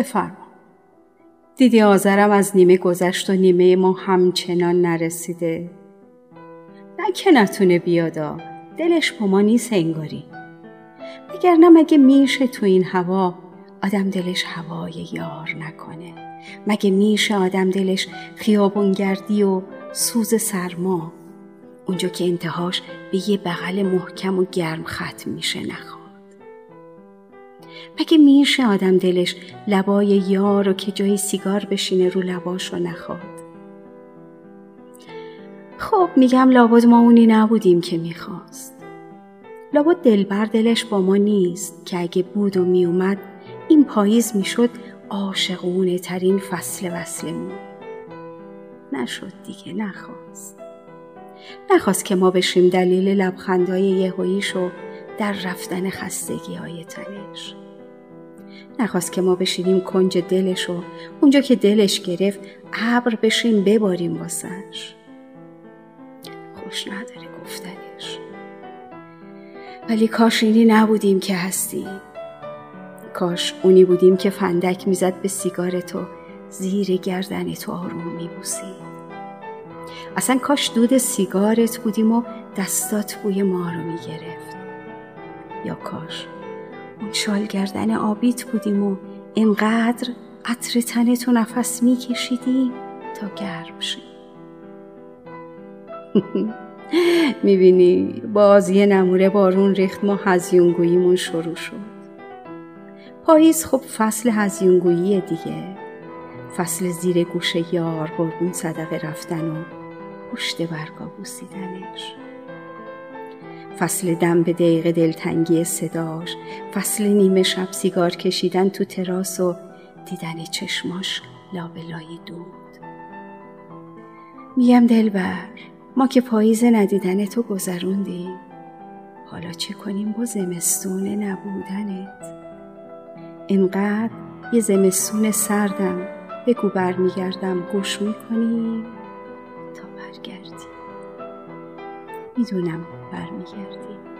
بفرما. دیدی آذرم از نیمه گذشت و نیمه ما همچنان نرسیده؟ نه که نتونه بیادا دلش با ما نیست انگاری. نه مگه میشه تو این هوا آدم دلش هوای یار نکنه؟ مگه میشه آدم دلش خیابونگردی و سوز سرما؟ اونجا که انتهاش به یه بغل محکم و گرم ختم میشه نخواد مگه میشه آدم دلش لبای یار رو که جای سیگار بشینه رو لباش رو نخواد؟ خب میگم لابد ما اونی نبودیم که می‌خواست. لابد دلبر دلش با ما نیست که اگه بود و میومد این پاییز می‌شد عاشقونه ترین فصل وصلمون نشد دیگه نخواست. نخواست که ما بشیم دلیل لبخندهای یهوییشو در رفتن خستگی های تنش. نخواست که ما بشینیم کنج دلشو اونجا که دلش گرفت ابر بشیم بباریم واسش. خوش نداره گفتنش. ولی کاش اینی نبودیم که هستیم کاش اونی بودیم که فندک می‌زد به سیگار تو زیر گردن تو آروم میبوسید اصلا کاش دود سیگارت بودیم و دستات بوی ما رو می‌گرفت. یا کاش اون شال گردن آبیت بودیم و انقدر عطر تنتو نفس میکشیدیم تا گرم شیم. می‌بینی باز یه نموره بارون ریخت ما هزیونگوییمون شروع شد. پاییز خب فصل هزیونگویی دیگه. فصل زیر گوش یار قربون صدقه رفتن و پشت برگا بوسیدنش. فصل دم به دقیقه دلتنگی صداش فصل نیمه شب سیگار کشیدن تو تراس و دیدن چشماش لابلای دود. میگم دلبر ما که پاییز ندیدن تو گذروندیم. حالا چه کنیم با زمستون نبودنت؟ انقدر یه زمستون سردم بگو برمیگردم گوش می‌کنیم تا برگردی. می‌دونم برمیگردی.